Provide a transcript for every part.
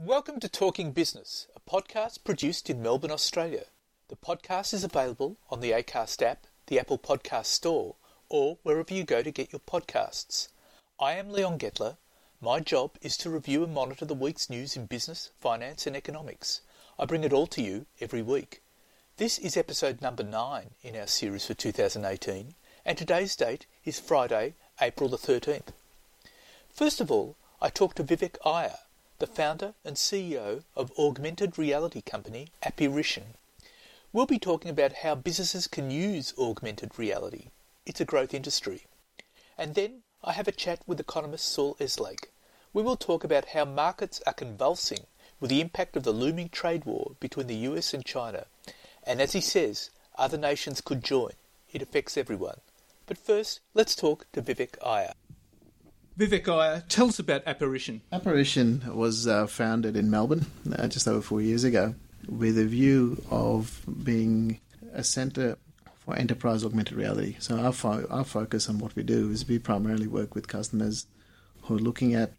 Welcome to Talking Business, a podcast produced in Melbourne, Australia. The podcast is available on the ACAST app, the Apple Podcast Store, or wherever you go to get your podcasts. I am Leon Gettler. My job is to review and monitor the week's news in business, finance, and economics. I bring it all to you every week. This is episode number 9 in our series for 2018, and today's date is Friday, April the 13th. First of all, I talked to Vivek Iyer, the founder and CEO of augmented reality company Apparition. We'll be talking about how businesses can use augmented reality. It's a growth industry. And then I have a chat with economist Saul Eslake. We will talk about how markets are convulsing with the impact of the looming trade war between the US and China. And as he says, other nations could join. It affects everyone. But first, let's talk to Vivek Iyer. Vivek Iyer, tell us about Apparition. Apparition was uh, founded in Melbourne uh, just over four years ago with a view of being a centre for enterprise augmented reality. So our, fo- our focus on what we do is we primarily work with customers who are looking at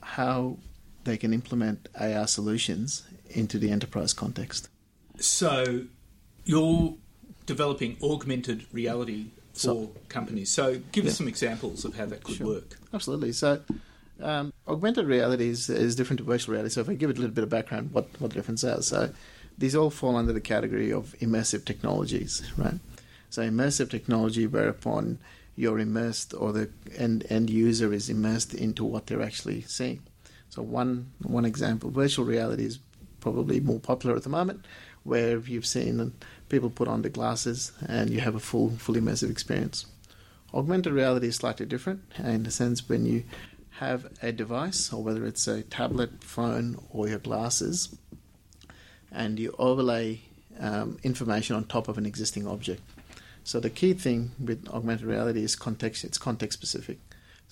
how they can implement AR solutions into the enterprise context. So you're developing augmented reality for so, companies. So give yeah. us some examples of how that could sure. work. Absolutely. So um, augmented reality is, is, different to virtual reality. So if I give it a little bit of background, what, what the difference is. So these all fall under the category of immersive technologies, right? So immersive technology whereupon you're immersed or the end, end user is immersed into what they're actually seeing. So one one example, virtual reality is probably more popular at the moment, where you've seen people put on the glasses and you have a full, full immersive experience. Augmented reality is slightly different in the sense when you have a device, or whether it's a tablet, phone, or your glasses, and you overlay um, information on top of an existing object. So the key thing with augmented reality is context. It's context specific.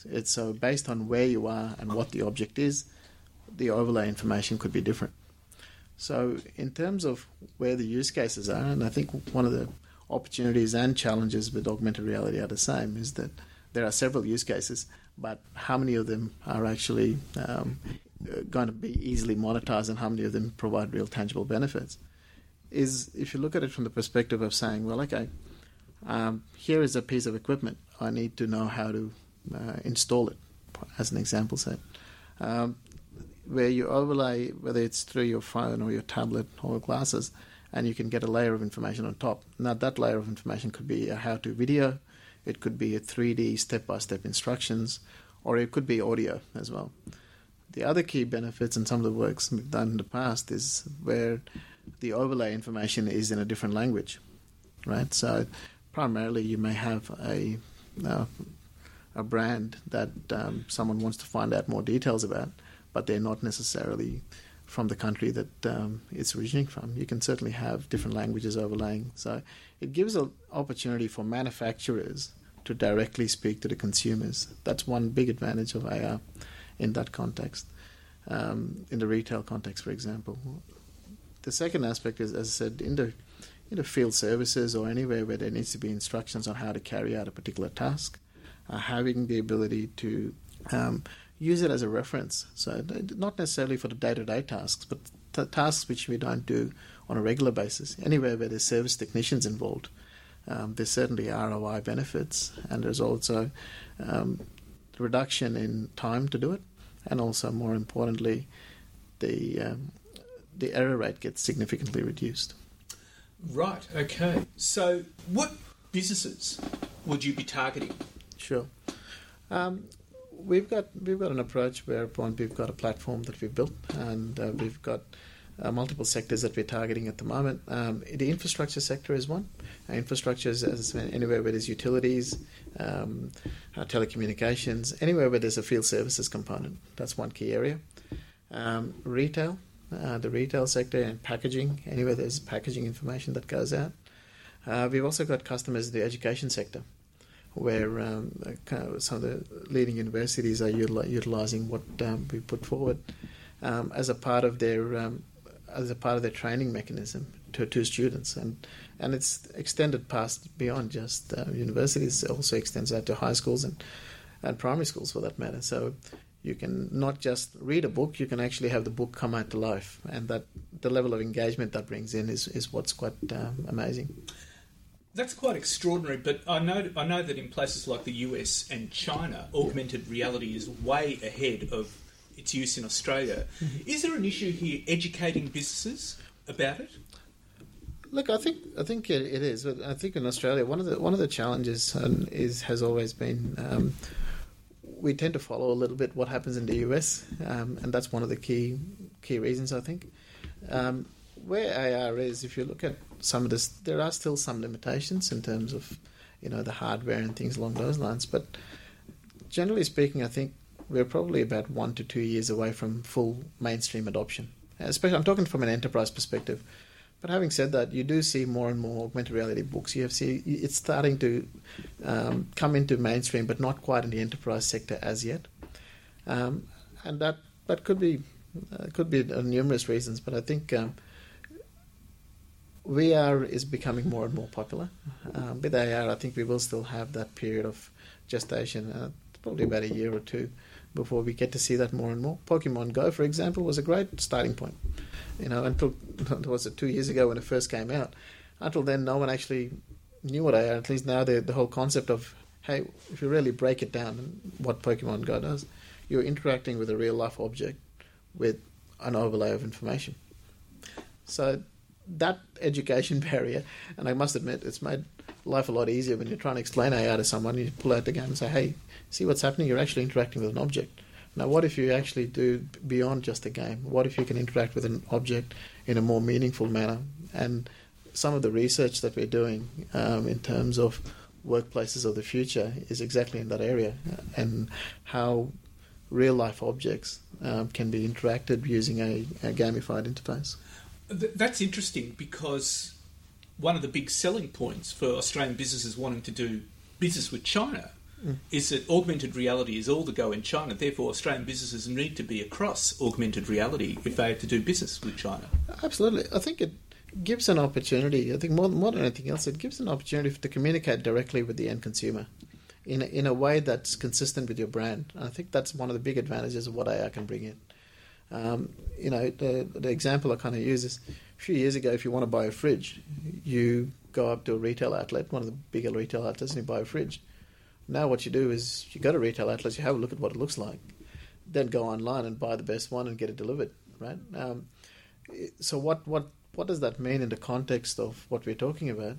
It's so based on where you are and what the object is, the overlay information could be different. So, in terms of where the use cases are, and I think one of the opportunities and challenges with augmented reality are the same, is that there are several use cases, but how many of them are actually um, going to be easily monetized and how many of them provide real tangible benefits? Is if you look at it from the perspective of saying, well, okay, um, here is a piece of equipment, I need to know how to uh, install it, as an example set. Um, where you overlay, whether it's through your phone or your tablet or glasses, and you can get a layer of information on top. Now, that layer of information could be a how to video, it could be a 3D step by step instructions, or it could be audio as well. The other key benefits and some of the works we've done in the past is where the overlay information is in a different language, right? So, primarily, you may have a uh, a brand that um, someone wants to find out more details about but they're not necessarily from the country that um, it's originating from. You can certainly have different languages overlaying. So it gives an opportunity for manufacturers to directly speak to the consumers. That's one big advantage of AR in that context, um, in the retail context, for example. The second aspect is, as I said, in the, in the field services or anywhere where there needs to be instructions on how to carry out a particular task, uh, having the ability to um, use it as a reference. So not necessarily for the day-to-day tasks, but t- tasks which we don't do on a regular basis. Anywhere where there's service technicians involved, um, there's certainly ROI benefits, and there's also um, reduction in time to do it, and also more importantly, the um, the error rate gets significantly reduced. Right. Okay. So, what businesses would you be targeting? Sure. Um, we've got we've got an approach whereupon we've got a platform that we've built, and uh, we've got uh, multiple sectors that we're targeting at the moment. Um, the infrastructure sector is one. Uh, infrastructure is anywhere where there's utilities, um, uh, telecommunications, anywhere where there's a field services component. That's one key area. Um, retail, uh, the retail sector, and packaging, anywhere there's packaging information that goes out. We've also got customers in the education sector where um, kind of some of the leading universities are util- utilizing what um, we put forward um, as a part of their um, as a part of their training mechanism to, to students, and and it's extended past beyond just uh, universities. It also extends out to high schools and and primary schools for that matter. So you can not just read a book; you can actually have the book come out to life, and that the level of engagement that brings in is is what's quite um, amazing. That's quite extraordinary, but I know I know that in places like the US and China, augmented reality is way ahead of its use in Australia. Mm-hmm. Is there an issue here educating businesses about it? Look, I think I think it, it is. But I think in Australia, one of the one of the challenges is has always been um, we tend to follow a little bit what happens in the US, um, and that's one of the key key reasons I think. Um, where AR is, if you look at some of this, there are still some limitations in terms of you know the hardware and things along those lines. But generally speaking, I think we're probably about one to two years away from full mainstream adoption. Especially, I'm talking from an enterprise perspective. But having said that, you do see more and more augmented reality books. You have see it's starting to um, come into mainstream, but not quite in the enterprise sector as yet. Um, and that that could be uh, could be uh, numerous reasons. But I think um, VR is becoming more and more popular. Um, with AR, I think we will still have that period of gestation, uh, probably about a year or two before we get to see that more and more. Pokemon Go, for example, was a great starting point. You know, until was it two years ago when it first came out. Until then, no one actually knew what AR. At least now, the the whole concept of hey, if you really break it down, what Pokemon Go does, you're interacting with a real life object with an overlay of information. So that education barrier, and I must admit, it's made life a lot easier when you're trying to explain AR to someone. You pull out the game and say, "Hey, see what's happening? You're actually interacting with an object." Now, what if you actually do beyond just a game? What if you can interact with an object in a more meaningful manner? And some of the research that we're doing um, in terms of workplaces of the future is exactly in that area, and how real life objects um, can be interacted using a, a gamified interface. That's interesting because one of the big selling points for Australian businesses wanting to do business with China mm. is that augmented reality is all the go in China. Therefore, Australian businesses need to be across augmented reality if they have to do business with China. Absolutely. I think it gives an opportunity. I think more, more than anything else, it gives an opportunity to communicate directly with the end consumer in a, in a way that's consistent with your brand. And I think that's one of the big advantages of what AR can bring in. Um, you know, the, the example I kind of use is a few years ago, if you want to buy a fridge, you go up to a retail outlet, one of the bigger retail outlets, and you buy a fridge. Now, what you do is you go to retail outlets, you have a look at what it looks like, then go online and buy the best one and get it delivered, right? Um, so, what, what, what does that mean in the context of what we're talking about?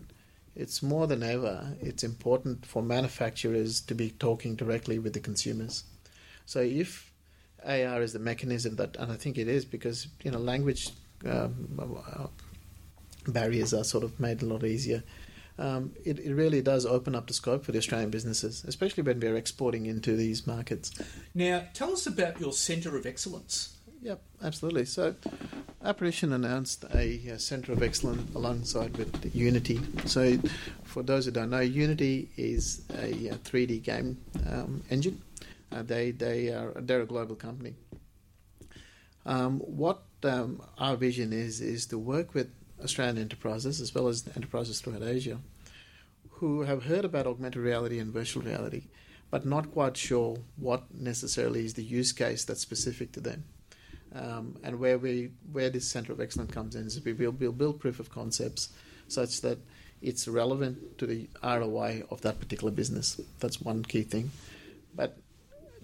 It's more than ever, it's important for manufacturers to be talking directly with the consumers. So, if AR is the mechanism that, and I think it is because you know language um, barriers are sort of made a lot easier. Um, it, it, really does open up the scope for the Australian businesses, especially when we're exporting into these markets. Now, tell us about your Centre of Excellence. Yep, absolutely. So, Apparition announced a, a Centre of Excellence alongside with Unity. So, for those who don't know, Unity is a, a 3D game um, engine uh, they they are they're a global company. Um, what um, our vision is is to work with Australian enterprises as well as enterprises throughout Asia, who have heard about augmented reality and virtual reality, but not quite sure what necessarily is the use case that's specific to them. Um, and where we where this center of excellence comes in is we will we'll build proof of concepts such that it's relevant to the ROI of that particular business. That's one key thing. But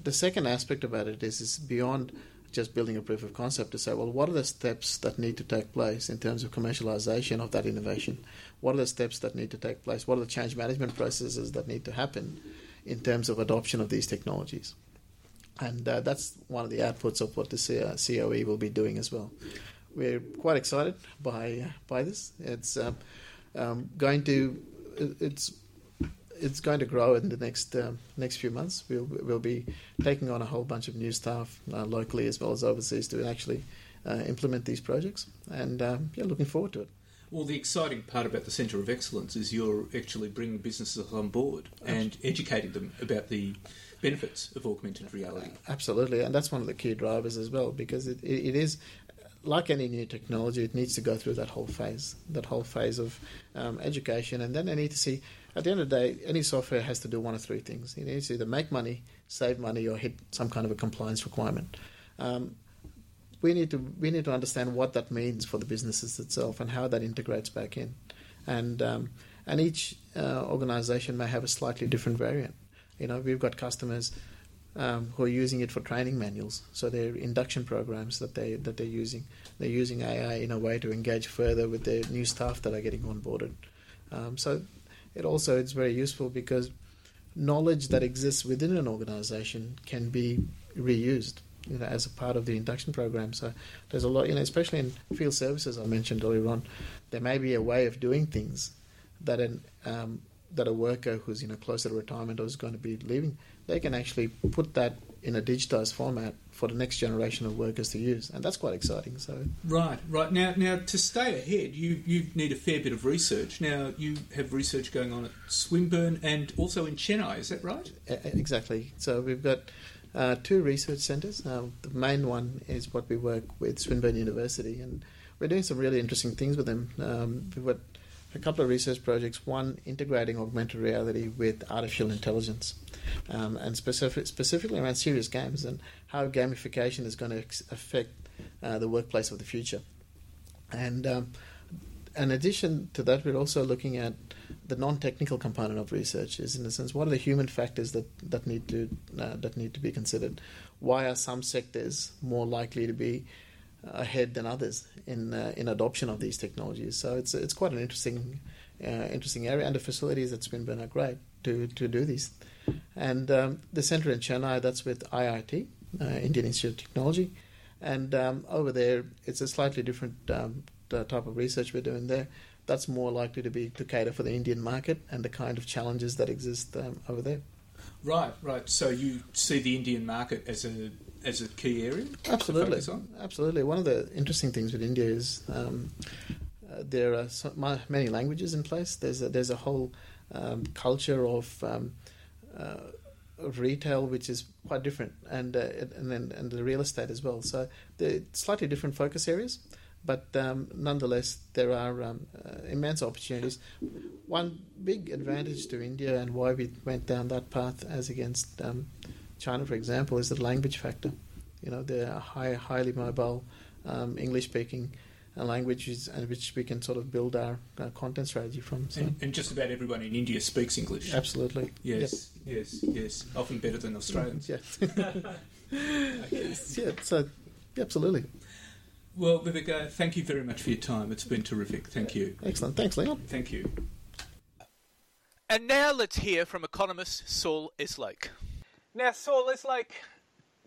the second aspect about it is, is beyond just building a proof of concept to say, well, what are the steps that need to take place in terms of commercialization of that innovation? What are the steps that need to take place? What are the change management processes that need to happen in terms of adoption of these technologies? And uh, that's one of the outputs of what the COE will be doing as well. We're quite excited by by this. It's um, um, going to it's it's going to grow in the next um, next few months. We'll we'll be taking on a whole bunch of new staff uh, locally as well as overseas to actually uh, implement these projects, and um, yeah, looking forward to it. Well, the exciting part about the Centre of Excellence is you're actually bringing businesses on board and educating them about the benefits of augmented reality. Absolutely, and that's one of the key drivers as well because it, it is like any new technology, it needs to go through that whole phase, that whole phase of um, education, and then they need to see. At the end of the day, any software has to do one of three things. It needs to either make money, save money, or hit some kind of a compliance requirement. Um, we need to we need to understand what that means for the businesses itself and how that integrates back in, and um, and each uh, organization may have a slightly different variant. You know, we've got customers um, who are using it for training manuals. So they're induction programs that they that they're using. They're using AI in a way to engage further with their new staff that are getting onboarded. Um, so it also it's very useful because knowledge that exists within an organization can be reused. You know, as a part of the induction program. So there's a lot, you know, especially in field services I mentioned earlier on, there may be a way of doing things that an um, that a worker who's you know closer to retirement or is going to be leaving, they can actually put that in a digitized format for the next generation of workers to use, and that's quite exciting. So right, right now, now to stay ahead, you you need a fair bit of research. Now you have research going on at Swinburne and also in Chennai. Is that right? Exactly. So we've got. Uh, two research centres. Uh, the main one is what we work with Swinburne University, and we're doing some really interesting things with them. Um, we've got a couple of research projects. One integrating augmented reality with artificial intelligence, um, and specific, specifically around serious games and how gamification is going to affect uh, the workplace of the future. And um, in addition to that, we're also looking at the non-technical component of research. Is in a sense, what are the human factors that, that need to uh, that need to be considered? Why are some sectors more likely to be ahead than others in uh, in adoption of these technologies. So it's it's quite an interesting uh, interesting area, and the facilities at Swinburne are great to to do these. And um, the centre in Chennai, that's with IIT, uh, Indian Institute of Technology, and um, over there it's a slightly different um, type of research we're doing there. That's more likely to be to cater for the Indian market and the kind of challenges that exist um, over there. Right, right. So you see the Indian market as a as a key area? Absolutely, absolutely. One of the interesting things with India is um, uh, there are so, many languages in place. There's a, there's a whole um, culture of um, uh, of retail which is quite different, and uh, and then and the real estate as well. So they're slightly different focus areas. But um, nonetheless, there are um, uh, immense opportunities. One big advantage to India and why we went down that path as against um, China, for example, is the language factor. You know, they're high, highly mobile, um, English-speaking uh, languages, and which we can sort of build our, our content strategy from. So. And, and, just about everyone in India speaks English. Absolutely. Yes, yep. yes, yes. Often better than Australians. Yeah. okay. Yeah. So, yeah, absolutely. Well, Vivek, thank you very much for your time. It's been terrific. Thank you. Excellent. Thanks, Leon. Thank you. And now let's hear from economist Saul Eslake. Now, Saul, it's like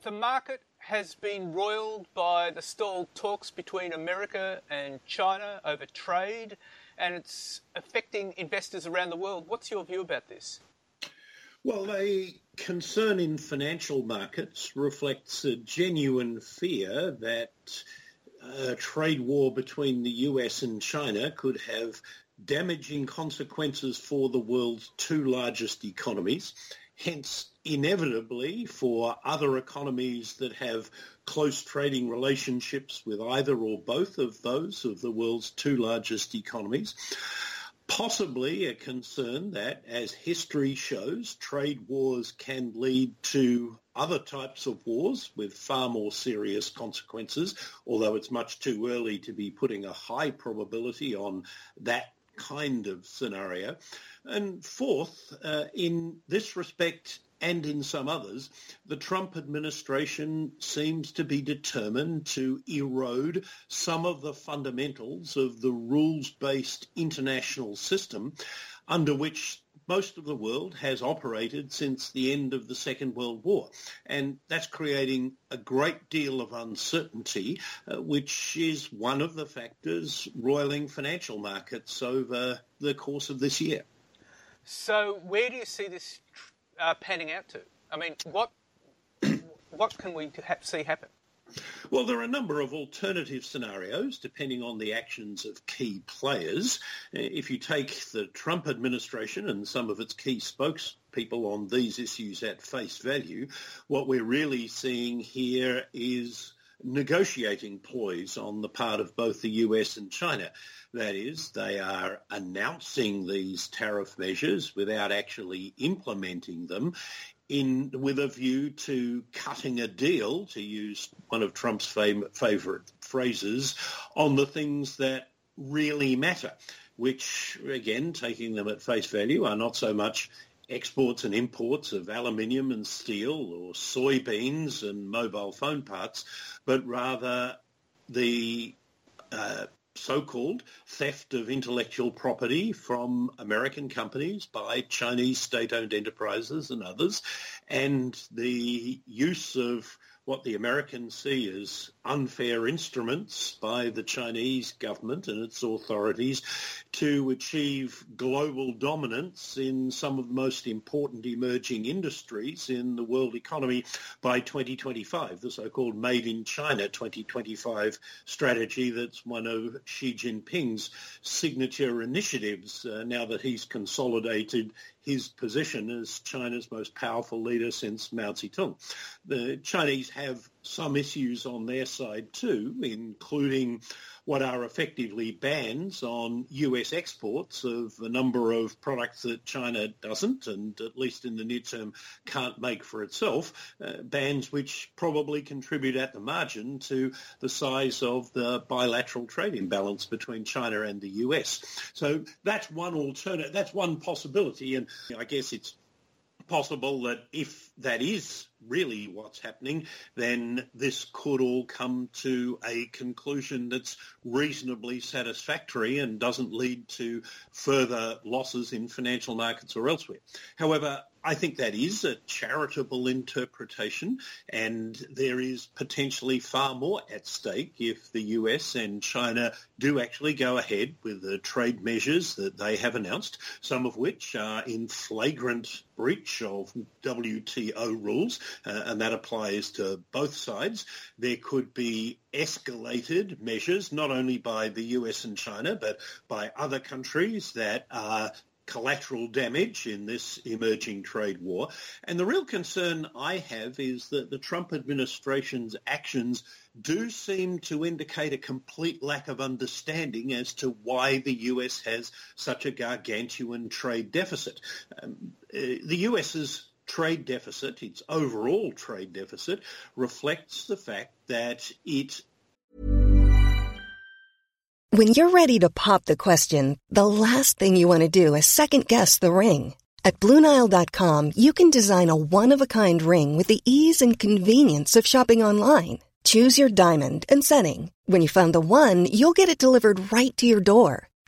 the market has been roiled by the stalled talks between America and China over trade, and it's affecting investors around the world. What's your view about this? Well, the concern in financial markets reflects a genuine fear that a trade war between the US and China could have damaging consequences for the world's two largest economies Hence, inevitably, for other economies that have close trading relationships with either or both of those of the world's two largest economies, possibly a concern that, as history shows, trade wars can lead to other types of wars with far more serious consequences, although it's much too early to be putting a high probability on that kind of scenario. And fourth, uh, in this respect and in some others, the Trump administration seems to be determined to erode some of the fundamentals of the rules-based international system under which most of the world has operated since the end of the Second World War. And that's creating a great deal of uncertainty, uh, which is one of the factors roiling financial markets over the course of this year. So, where do you see this uh, panning out to? I mean, what what can we ha- see happen? Well, there are a number of alternative scenarios depending on the actions of key players. If you take the Trump administration and some of its key spokespeople on these issues at face value, what we're really seeing here is negotiating ploys on the part of both the US and China. That is, they are announcing these tariff measures without actually implementing them in with a view to cutting a deal, to use one of Trump's fam- favourite phrases, on the things that really matter, which, again, taking them at face value, are not so much exports and imports of aluminium and steel or soybeans and mobile phone parts, but rather the uh, so-called theft of intellectual property from American companies by Chinese state-owned enterprises and others, and the use of what the Americans see as unfair instruments by the Chinese government and its authorities to achieve global dominance in some of the most important emerging industries in the world economy by 2025, the so-called Made in China 2025 strategy that's one of Xi Jinping's signature initiatives uh, now that he's consolidated his position as China's most powerful leader since Mao Zedong. The Chinese have some issues on their side too, including what are effectively bans on US exports of a number of products that China doesn't, and at least in the near term can't make for itself, uh, bans which probably contribute at the margin to the size of the bilateral trade imbalance between China and the US. So that's one alternative, that's one possibility, and I guess it's possible that if that is really what's happening, then this could all come to a conclusion that's reasonably satisfactory and doesn't lead to further losses in financial markets or elsewhere. However, I think that is a charitable interpretation and there is potentially far more at stake if the US and China do actually go ahead with the trade measures that they have announced, some of which are in flagrant breach of WTO rules, uh, and that applies to both sides. There could be escalated measures, not only by the US and China, but by other countries that are collateral damage in this emerging trade war. And the real concern I have is that the Trump administration's actions do seem to indicate a complete lack of understanding as to why the US has such a gargantuan trade deficit. Um, uh, the US's trade deficit, its overall trade deficit, reflects the fact that it when you're ready to pop the question, the last thing you want to do is second guess the ring. At Bluenile.com, you can design a one-of-a-kind ring with the ease and convenience of shopping online. Choose your diamond and setting. When you find the one, you'll get it delivered right to your door.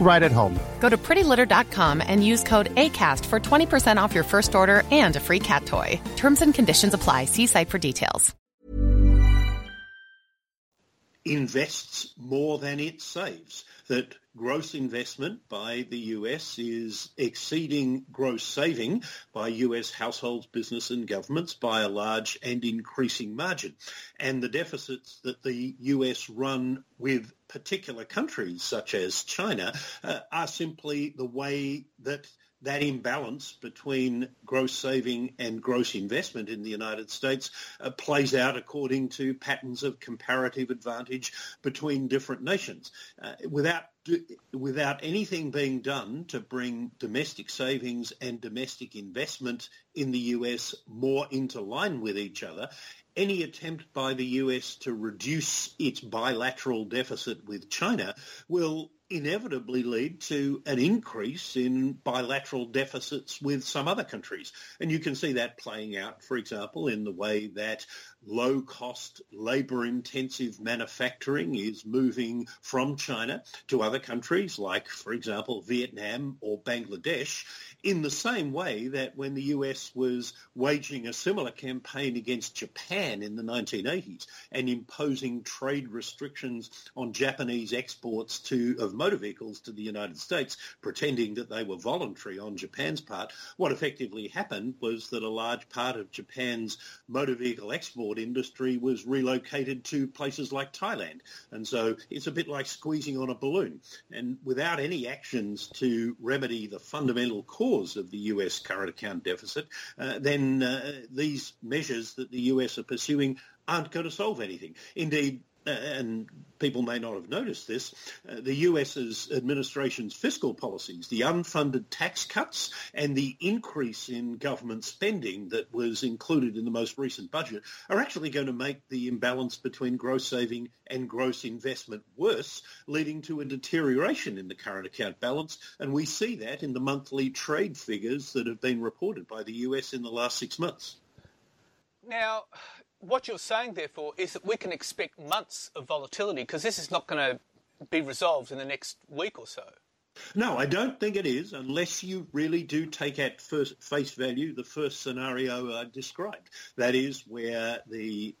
right at home. Go to prettylitter.com and use code ACAST for 20% off your first order and a free cat toy. Terms and conditions apply. See site for details. Invests more than it saves. that gross investment by the US is exceeding gross saving by US households, business and governments by a large and increasing margin. And the deficits that the US run with particular countries such as China uh, are simply the way that that imbalance between gross saving and gross investment in the United States uh, plays out according to patterns of comparative advantage between different nations. Uh, without without anything being done to bring domestic savings and domestic investment in the US more into line with each other, any attempt by the US to reduce its bilateral deficit with China will inevitably lead to an increase in bilateral deficits with some other countries. And you can see that playing out, for example, in the way that low-cost, labour-intensive manufacturing is moving from China to other countries like, for example, Vietnam or Bangladesh, in the same way that when the US was waging a similar campaign against Japan in the 1980s and imposing trade restrictions on Japanese exports to of motor vehicles to the United States, pretending that they were voluntary on Japan's part, what effectively happened was that a large part of Japan's motor vehicle industry was relocated to places like Thailand. And so it's a bit like squeezing on a balloon. And without any actions to remedy the fundamental cause of the US current account deficit, uh, then uh, these measures that the US are pursuing aren't going to solve anything. Indeed, and people may not have noticed this, uh, the US's administration's fiscal policies, the unfunded tax cuts and the increase in government spending that was included in the most recent budget are actually going to make the imbalance between gross saving and gross investment worse, leading to a deterioration in the current account balance. And we see that in the monthly trade figures that have been reported by the US in the last six months. Now, what you're saying, therefore, is that we can expect months of volatility because this is not going to be resolved in the next week or so. No, I don't think it is, unless you really do take at first face value the first scenario I described. That is where the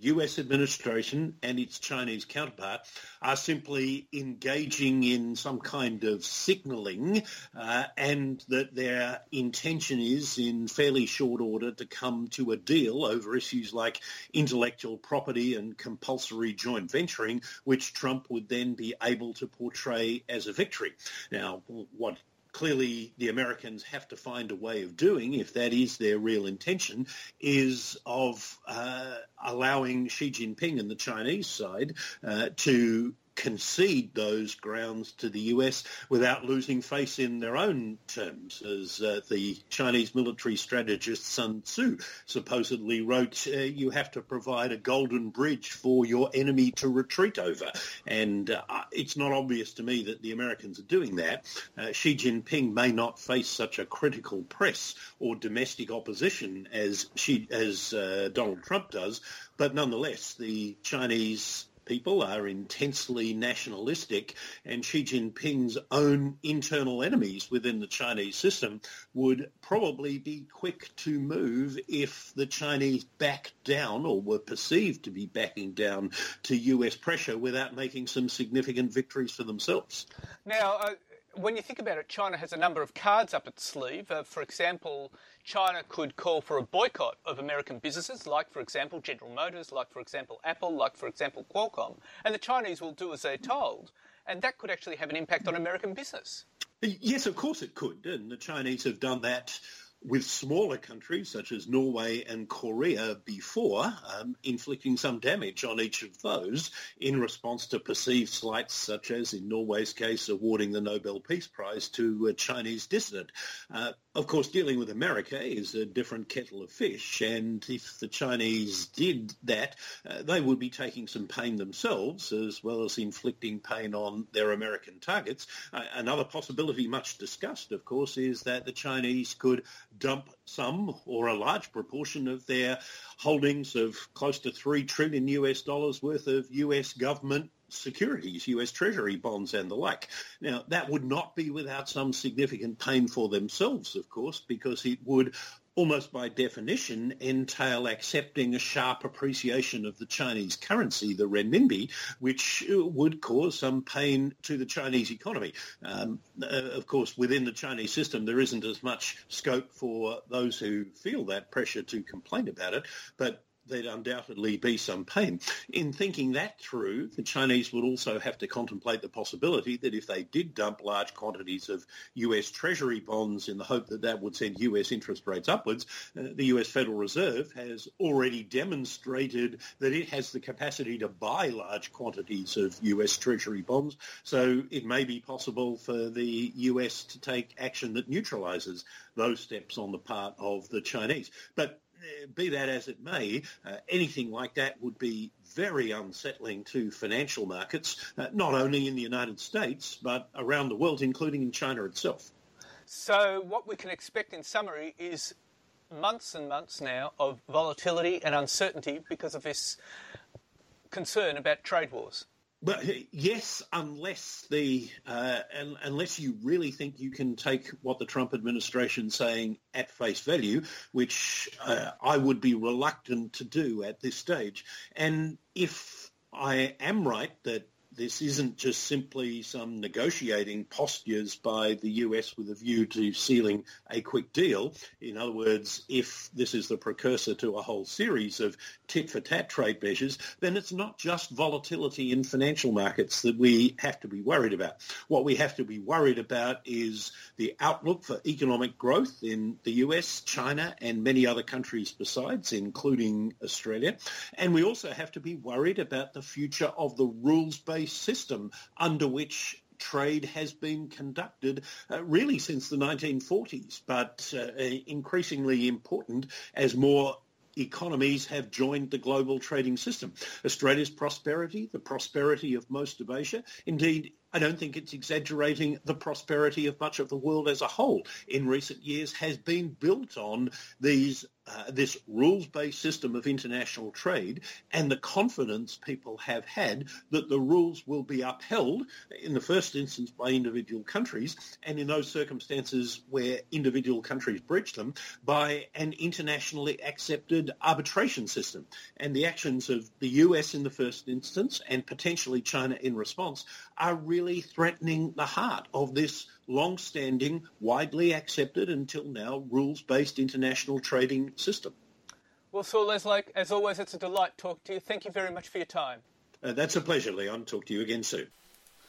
US administration and its Chinese counterpart are simply engaging in some kind of signalling uh, and that their intention is in fairly short order to come to a deal over issues like intellectual property and compulsory joint venturing, which Trump would then be able to portray as a victory. Now, what clearly the Americans have to find a way of doing, if that is their real intention, is of uh, allowing Xi Jinping and the Chinese side uh, to concede those grounds to the US without losing face in their own terms, as uh, the Chinese military strategist Sun Tzu supposedly wrote, uh, you have to provide a golden bridge for your enemy to retreat over. And uh, it's not obvious to me that the Americans are doing that. Uh, Xi Jinping may not face such a critical press or domestic opposition as, she, as uh, Donald Trump does, but nonetheless, the Chinese people are intensely nationalistic, and Xi Jinping's own internal enemies within the Chinese system would probably be quick to move if the Chinese backed down or were perceived to be backing down to US pressure without making some significant victories for themselves. Now, uh, when you think about it, China has a number of cards up its sleeve. Uh, for example, China could call for a boycott of American businesses, like, for example, General Motors, like, for example, Apple, like, for example, Qualcomm. And the Chinese will do as they're told. And that could actually have an impact on American business. Yes, of course it could. And the Chinese have done that with smaller countries such as Norway and Korea before, um, inflicting some damage on each of those in response to perceived slights such as, in Norway's case, awarding the Nobel Peace Prize to a Chinese dissident. Uh, of course, dealing with America is a different kettle of fish, and if the Chinese did that, uh, they would be taking some pain themselves, as well as inflicting pain on their American targets. Uh, another possibility, much discussed, of course, is that the Chinese could dump some or a large proportion of their holdings of close to 3 trillion US dollars worth of US government securities, US Treasury bonds and the like. Now, that would not be without some significant pain for themselves, of course, because it would almost by definition entail accepting a sharp appreciation of the Chinese currency, the renminbi, which uh, would cause some pain to the Chinese economy. Um, uh, of course, within the Chinese system, there isn't as much scope for those who feel that pressure to complain about it, but there'd undoubtedly be some pain. In thinking that through, the Chinese would also have to contemplate the possibility that if they did dump large quantities of US Treasury bonds in the hope that that would send US interest rates upwards, uh, the US Federal Reserve has already demonstrated that it has the capacity to buy large quantities of US Treasury bonds. So it may be possible for the US to take action that neutralises those steps on the part of the Chinese. But be that as it may, uh, anything like that would be very unsettling to financial markets, uh, not only in the United States, but around the world, including in China itself. So, what we can expect in summary is months and months now of volatility and uncertainty because of this concern about trade wars. But yes, unless the uh, unless you really think you can take what the Trump administration saying at face value, which uh, I would be reluctant to do at this stage, and if I am right that this isn't just simply some negotiating postures by the US with a view to sealing a quick deal. In other words, if this is the precursor to a whole series of tit-for-tat trade measures, then it's not just volatility in financial markets that we have to be worried about. What we have to be worried about is the outlook for economic growth in the US, China, and many other countries besides, including Australia. And we also have to be worried about the future of the rules-based system under which trade has been conducted uh, really since the 1940s, but uh, increasingly important as more economies have joined the global trading system. Australia's prosperity, the prosperity of most of Asia, indeed I don't think it's exaggerating the prosperity of much of the world as a whole in recent years has been built on these uh, this rules-based system of international trade and the confidence people have had that the rules will be upheld in the first instance by individual countries and in those circumstances where individual countries breach them by an internationally accepted arbitration system. And the actions of the US in the first instance and potentially China in response are really threatening the heart of this long-standing, widely accepted until now, rules-based international trading system. Well, Saul Eslake, as always, it's a delight talking to you. Thank you very much for your time. Uh, that's a pleasure, Leon. Talk to you again soon.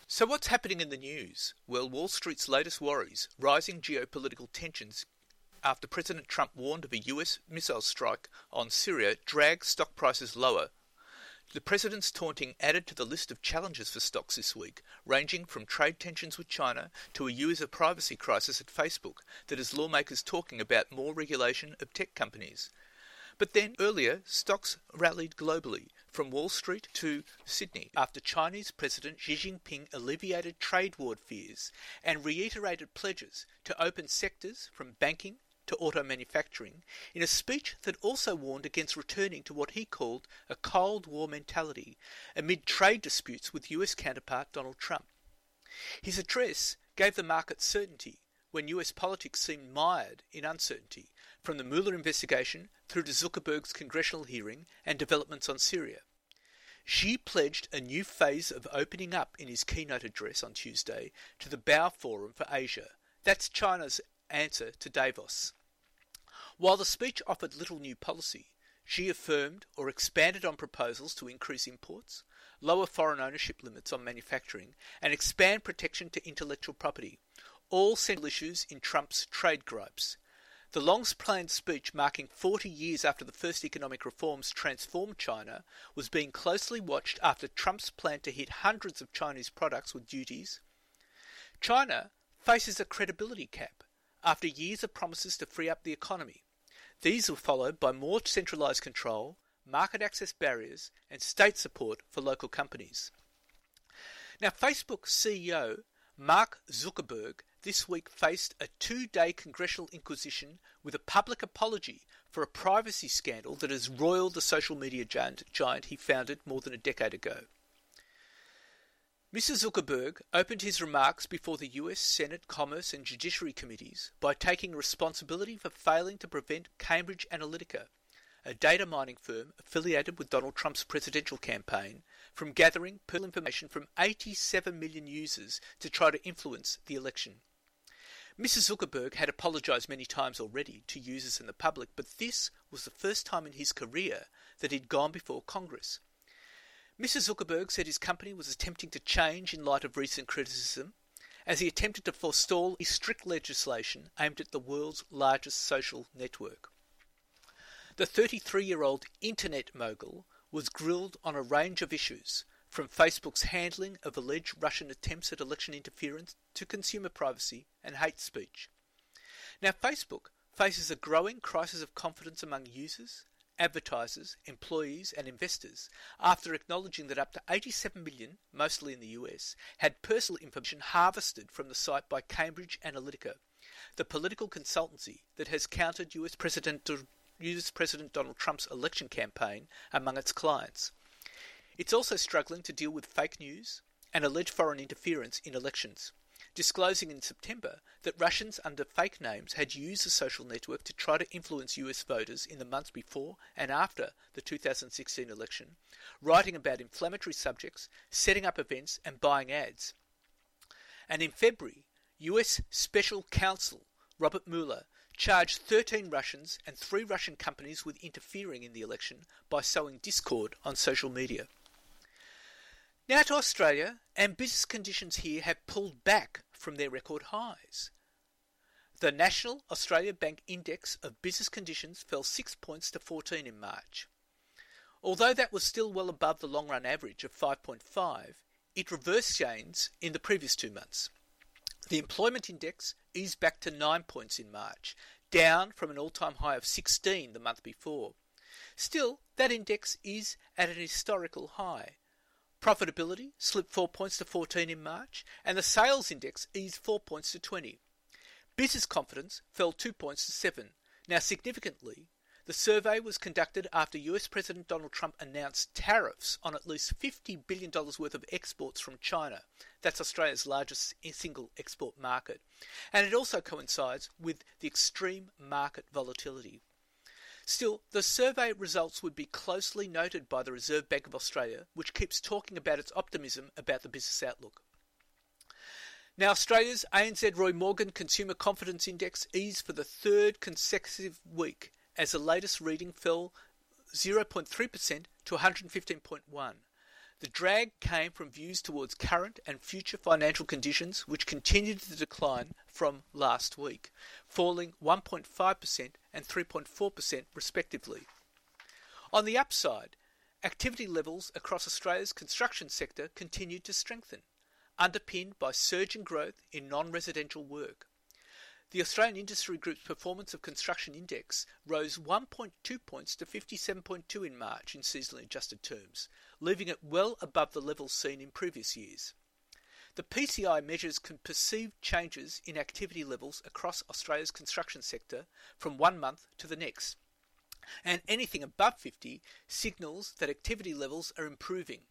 So, what's happening in the news? Well, Wall Street's latest worries, rising geopolitical tensions after President Trump warned of a US missile strike on Syria, drag stock prices lower the president's taunting added to the list of challenges for stocks this week, ranging from trade tensions with China to a user privacy crisis at Facebook that has lawmakers talking about more regulation of tech companies. But then earlier, stocks rallied globally, from Wall Street to Sydney, after Chinese President Xi Jinping alleviated trade war fears and reiterated pledges to open sectors from banking to auto manufacturing in a speech that also warned against returning to what he called a Cold War mentality amid trade disputes with US counterpart Donald Trump. His address gave the market certainty when US politics seemed mired in uncertainty, from the Mueller investigation through to Zuckerberg's congressional hearing and developments on Syria. Xi pledged a new phase of opening up in his keynote address on Tuesday to the Boao Forum for Asia. That's China's answer to Davos. While the speech offered little new policy, Xi affirmed or expanded on proposals to increase imports, lower foreign ownership limits on manufacturing, and expand protection to intellectual property, all central issues in Trump's trade gripes. The long planned speech, marking 40 years after the first economic reforms transformed China, was being closely watched after Trump's plan to hit hundreds of Chinese products with duties. China faces a credibility cap after years of promises to free up the economy. These were followed by more centralised control, market access barriers, and state support for local companies. Now, Facebook CEO Mark Zuckerberg this week faced a two day congressional inquisition with a public apology for a privacy scandal that has roiled the social media giant he founded more than a decade ago. Mr. Zuckerberg opened his remarks before the US Senate Commerce and Judiciary Committees by taking responsibility for failing to prevent Cambridge Analytica, a data mining firm affiliated with Donald Trump's presidential campaign, from gathering personal information from 87 million users to try to influence the election. Mr. Zuckerberg had apologised many times already to users and the public, but this was the first time in his career that he'd gone before Congress. Mr. Zuckerberg said his company was attempting to change in light of recent criticism, as he attempted to forestall strict legislation aimed at the world's largest social network. The 33 year old internet mogul was grilled on a range of issues, from Facebook's handling of alleged Russian attempts at election interference to consumer privacy and hate speech. Now, Facebook faces a growing crisis of confidence among users advertisers, employees, and investors after acknowledging that up to 87 million, mostly in the US, had personal information harvested from the site by Cambridge Analytica, the political consultancy that has countered US President, US President Donald Trump's election campaign among its clients. It's also struggling to deal with fake news and alleged foreign interference in elections disclosing in September that Russians under fake names had used the social network to try to influence US voters in the months before and after the 2016 election, writing about inflammatory subjects, setting up events, and buying ads. And in February, US Special Counsel Robert Mueller charged 13 Russians and three Russian companies with interfering in the election by sowing discord on social media. Now to Australia, and business conditions here have pulled back from their record highs. The National Australia Bank Index of Business Conditions fell 6 points to 14 in March. Although that was still well above the long run average of 5.5, it reversed gains in the previous two months. The employment index eased back to 9 points in March, down from an all time high of 16 the month before. Still, that index is at an historical high, Profitability slipped 4 points to 14 in March, and the sales index eased 4 points to 20. Business confidence fell 2 points to 7. Now, significantly, the survey was conducted after US President Donald Trump announced tariffs on at least $50 billion worth of exports from China. That's Australia's largest single export market. And it also coincides with the extreme market volatility. Still, the survey results would be closely noted by the Reserve Bank of Australia, which keeps talking about its optimism about the business outlook. Now, Australia's ANZ Roy Morgan Consumer Confidence Index eased for the third consecutive week as the latest reading fell 0.3% to 115.1. The drag came from views towards current and future financial conditions, which continued to decline from last week, falling 1.5% and 3.4% respectively. On the upside, activity levels across Australia's construction sector continued to strengthen, underpinned by surging growth in non residential work. The Australian Industry Group's Performance of Construction Index rose 1.2 points to 57.2 in March in seasonally adjusted terms, leaving it well above the levels seen in previous years. The PCI measures perceived changes in activity levels across Australia's construction sector from one month to the next, and anything above 50 signals that activity levels are improving,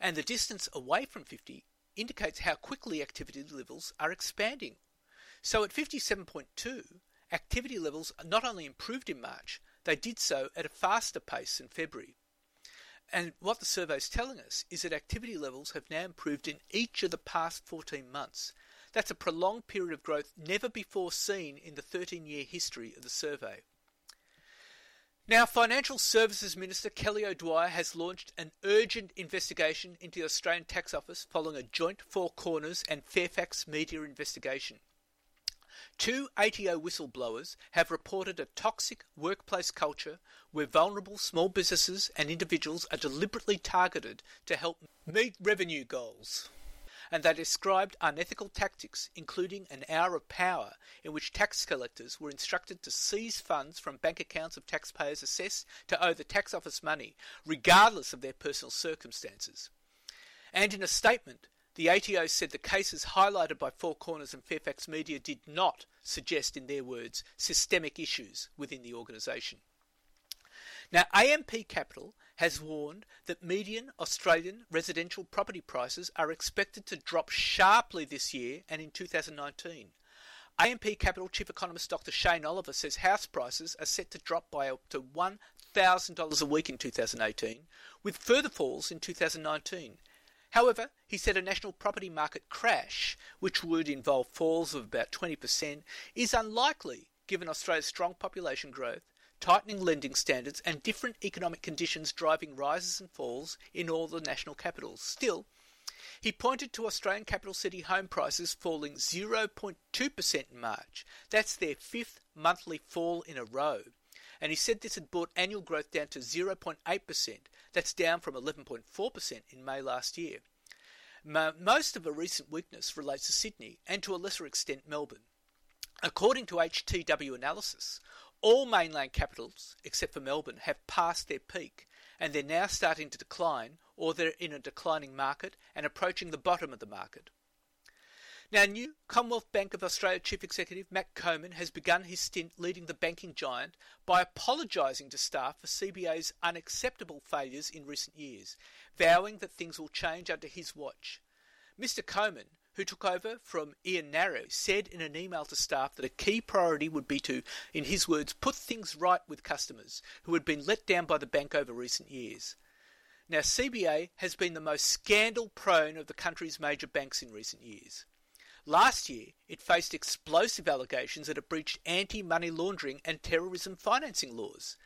and the distance away from 50 indicates how quickly activity levels are expanding. So at 57.2, activity levels not only improved in March, they did so at a faster pace than February. And what the survey is telling us is that activity levels have now improved in each of the past 14 months. That's a prolonged period of growth never before seen in the 13 year history of the survey. Now, Financial Services Minister Kelly O'Dwyer has launched an urgent investigation into the Australian Tax Office following a joint Four Corners and Fairfax media investigation. Two ATO whistleblowers have reported a toxic workplace culture where vulnerable small businesses and individuals are deliberately targeted to help meet revenue goals. And they described unethical tactics, including an hour of power in which tax collectors were instructed to seize funds from bank accounts of taxpayers assessed to owe the tax office money, regardless of their personal circumstances. And in a statement, the ATO said the cases highlighted by Four Corners and Fairfax Media did not suggest, in their words, systemic issues within the organisation. Now, AMP Capital has warned that median Australian residential property prices are expected to drop sharply this year and in 2019. AMP Capital Chief Economist Dr. Shane Oliver says house prices are set to drop by up to $1,000 a week in 2018, with further falls in 2019. However, he said a national property market crash, which would involve falls of about 20%, is unlikely given Australia's strong population growth, tightening lending standards, and different economic conditions driving rises and falls in all the national capitals. Still, he pointed to Australian capital city home prices falling 0.2% in March. That's their fifth monthly fall in a row. And he said this had brought annual growth down to 0.8%. That's down from 11.4% in May last year. Most of the recent weakness relates to Sydney and to a lesser extent Melbourne. According to HTW analysis, all mainland capitals, except for Melbourne, have passed their peak and they're now starting to decline or they're in a declining market and approaching the bottom of the market. Now, new Commonwealth Bank of Australia Chief Executive Matt Comyn has begun his stint leading the banking giant by apologising to staff for CBA's unacceptable failures in recent years, vowing that things will change under his watch. Mr. Comyn, who took over from Ian Narev, said in an email to staff that a key priority would be to, in his words, put things right with customers who had been let down by the bank over recent years. Now, CBA has been the most scandal prone of the country's major banks in recent years. Last year, it faced explosive allegations that it breached anti money laundering and terrorism financing laws.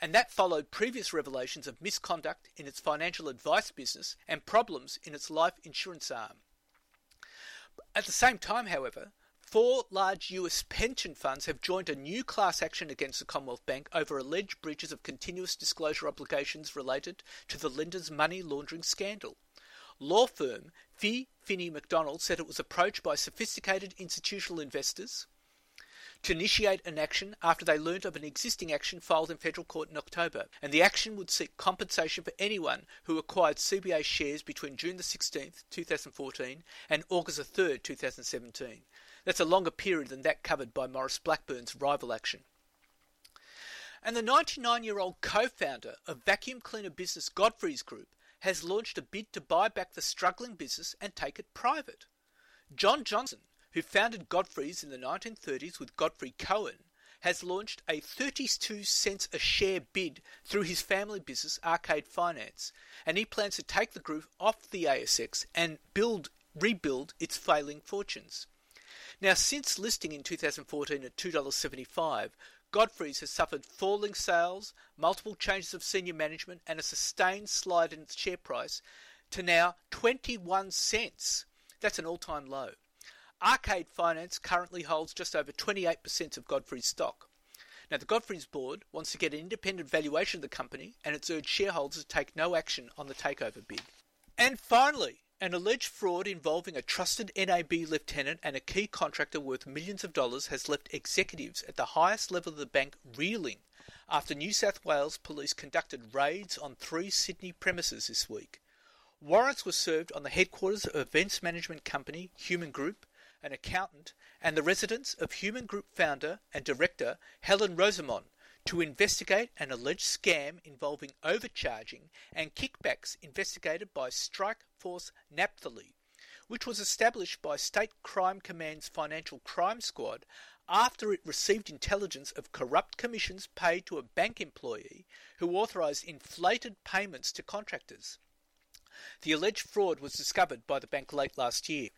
And that followed previous revelations of misconduct in its financial advice business and problems in its life insurance arm. At the same time, however, Four large US pension funds have joined a new class action against the Commonwealth Bank over alleged breaches of continuous disclosure obligations related to the lender's money laundering scandal. Law firm Phi Finney McDonald said it was approached by sophisticated institutional investors to initiate an action after they learnt of an existing action filed in federal court in October, and the action would seek compensation for anyone who acquired CBA shares between June the 16th, 2014 and August the 3rd, 2017. That's a longer period than that covered by Maurice Blackburn's rival action. And the 99 year old co founder of vacuum cleaner business Godfrey's Group has launched a bid to buy back the struggling business and take it private. John Johnson, who founded Godfrey's in the 1930s with Godfrey Cohen, has launched a 32 cents a share bid through his family business Arcade Finance, and he plans to take the group off the ASX and build rebuild its failing fortunes. Now, since listing in 2014 at $2.75, Godfrey's has suffered falling sales, multiple changes of senior management, and a sustained slide in its share price to now 21 cents. That's an all time low. Arcade Finance currently holds just over 28% of Godfrey's stock. Now, the Godfrey's board wants to get an independent valuation of the company and it's urged shareholders to take no action on the takeover bid. And finally, an alleged fraud involving a trusted NAB lieutenant and a key contractor worth millions of dollars has left executives at the highest level of the bank reeling after New South Wales police conducted raids on three Sydney premises this week. Warrants were served on the headquarters of events management company Human Group, an accountant, and the residence of Human Group founder and director Helen Rosamond, to investigate an alleged scam involving overcharging and kickbacks investigated by Strike Force Napthali, which was established by State Crime Command's Financial Crime Squad after it received intelligence of corrupt commissions paid to a bank employee who authorised inflated payments to contractors. The alleged fraud was discovered by the bank late last year.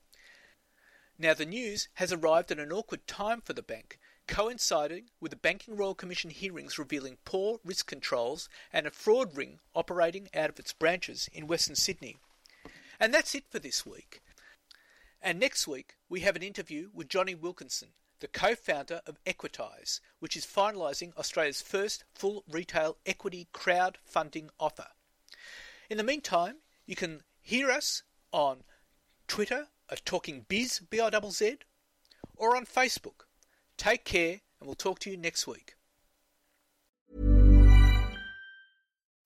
Now, the news has arrived at an awkward time for the bank coinciding with the Banking Royal Commission hearings revealing poor risk controls and a fraud ring operating out of its branches in Western Sydney. And that's it for this week. And next week, we have an interview with Johnny Wilkinson, the co founder of Equitise, which is finalising Australia's first full retail equity crowdfunding offer. In the meantime, you can hear us on Twitter at Talking Biz, B-I-Z-Z, or on Facebook Take care, and we'll talk to you next week.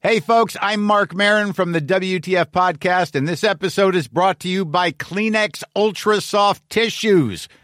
Hey, folks, I'm Marc Maron from the WTF Podcast, and this episode is brought to you by Kleenex Ultra Soft Tissues,